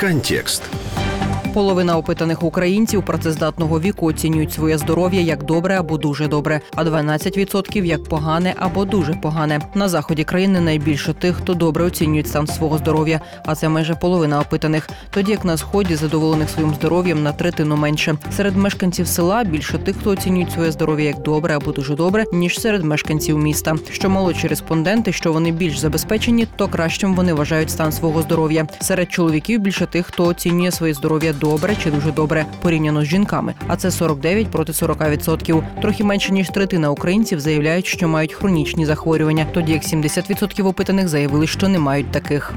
Контекст. Половина опитаних українців працездатного віку оцінюють своє здоров'я як добре або дуже добре, а 12% як погане або дуже погане. На заході країни найбільше тих, хто добре оцінюють стан свого здоров'я, а це майже половина опитаних. Тоді як на сході задоволених своїм здоров'ям на третину менше. Серед мешканців села більше тих, хто оцінюють своє здоров'я як добре або дуже добре, ніж серед мешканців міста. Що молодші респонденти, що вони більш забезпечені, то кращим вони вважають стан свого здоров'я. Серед чоловіків більше тих, хто оцінює своє здоров'я добре чи дуже добре, порівняно з жінками. А це 49 проти 40%. Трохи менше ніж третина українців заявляють, що мають хронічні захворювання, тоді як 70% опитаних заявили, що не мають таких.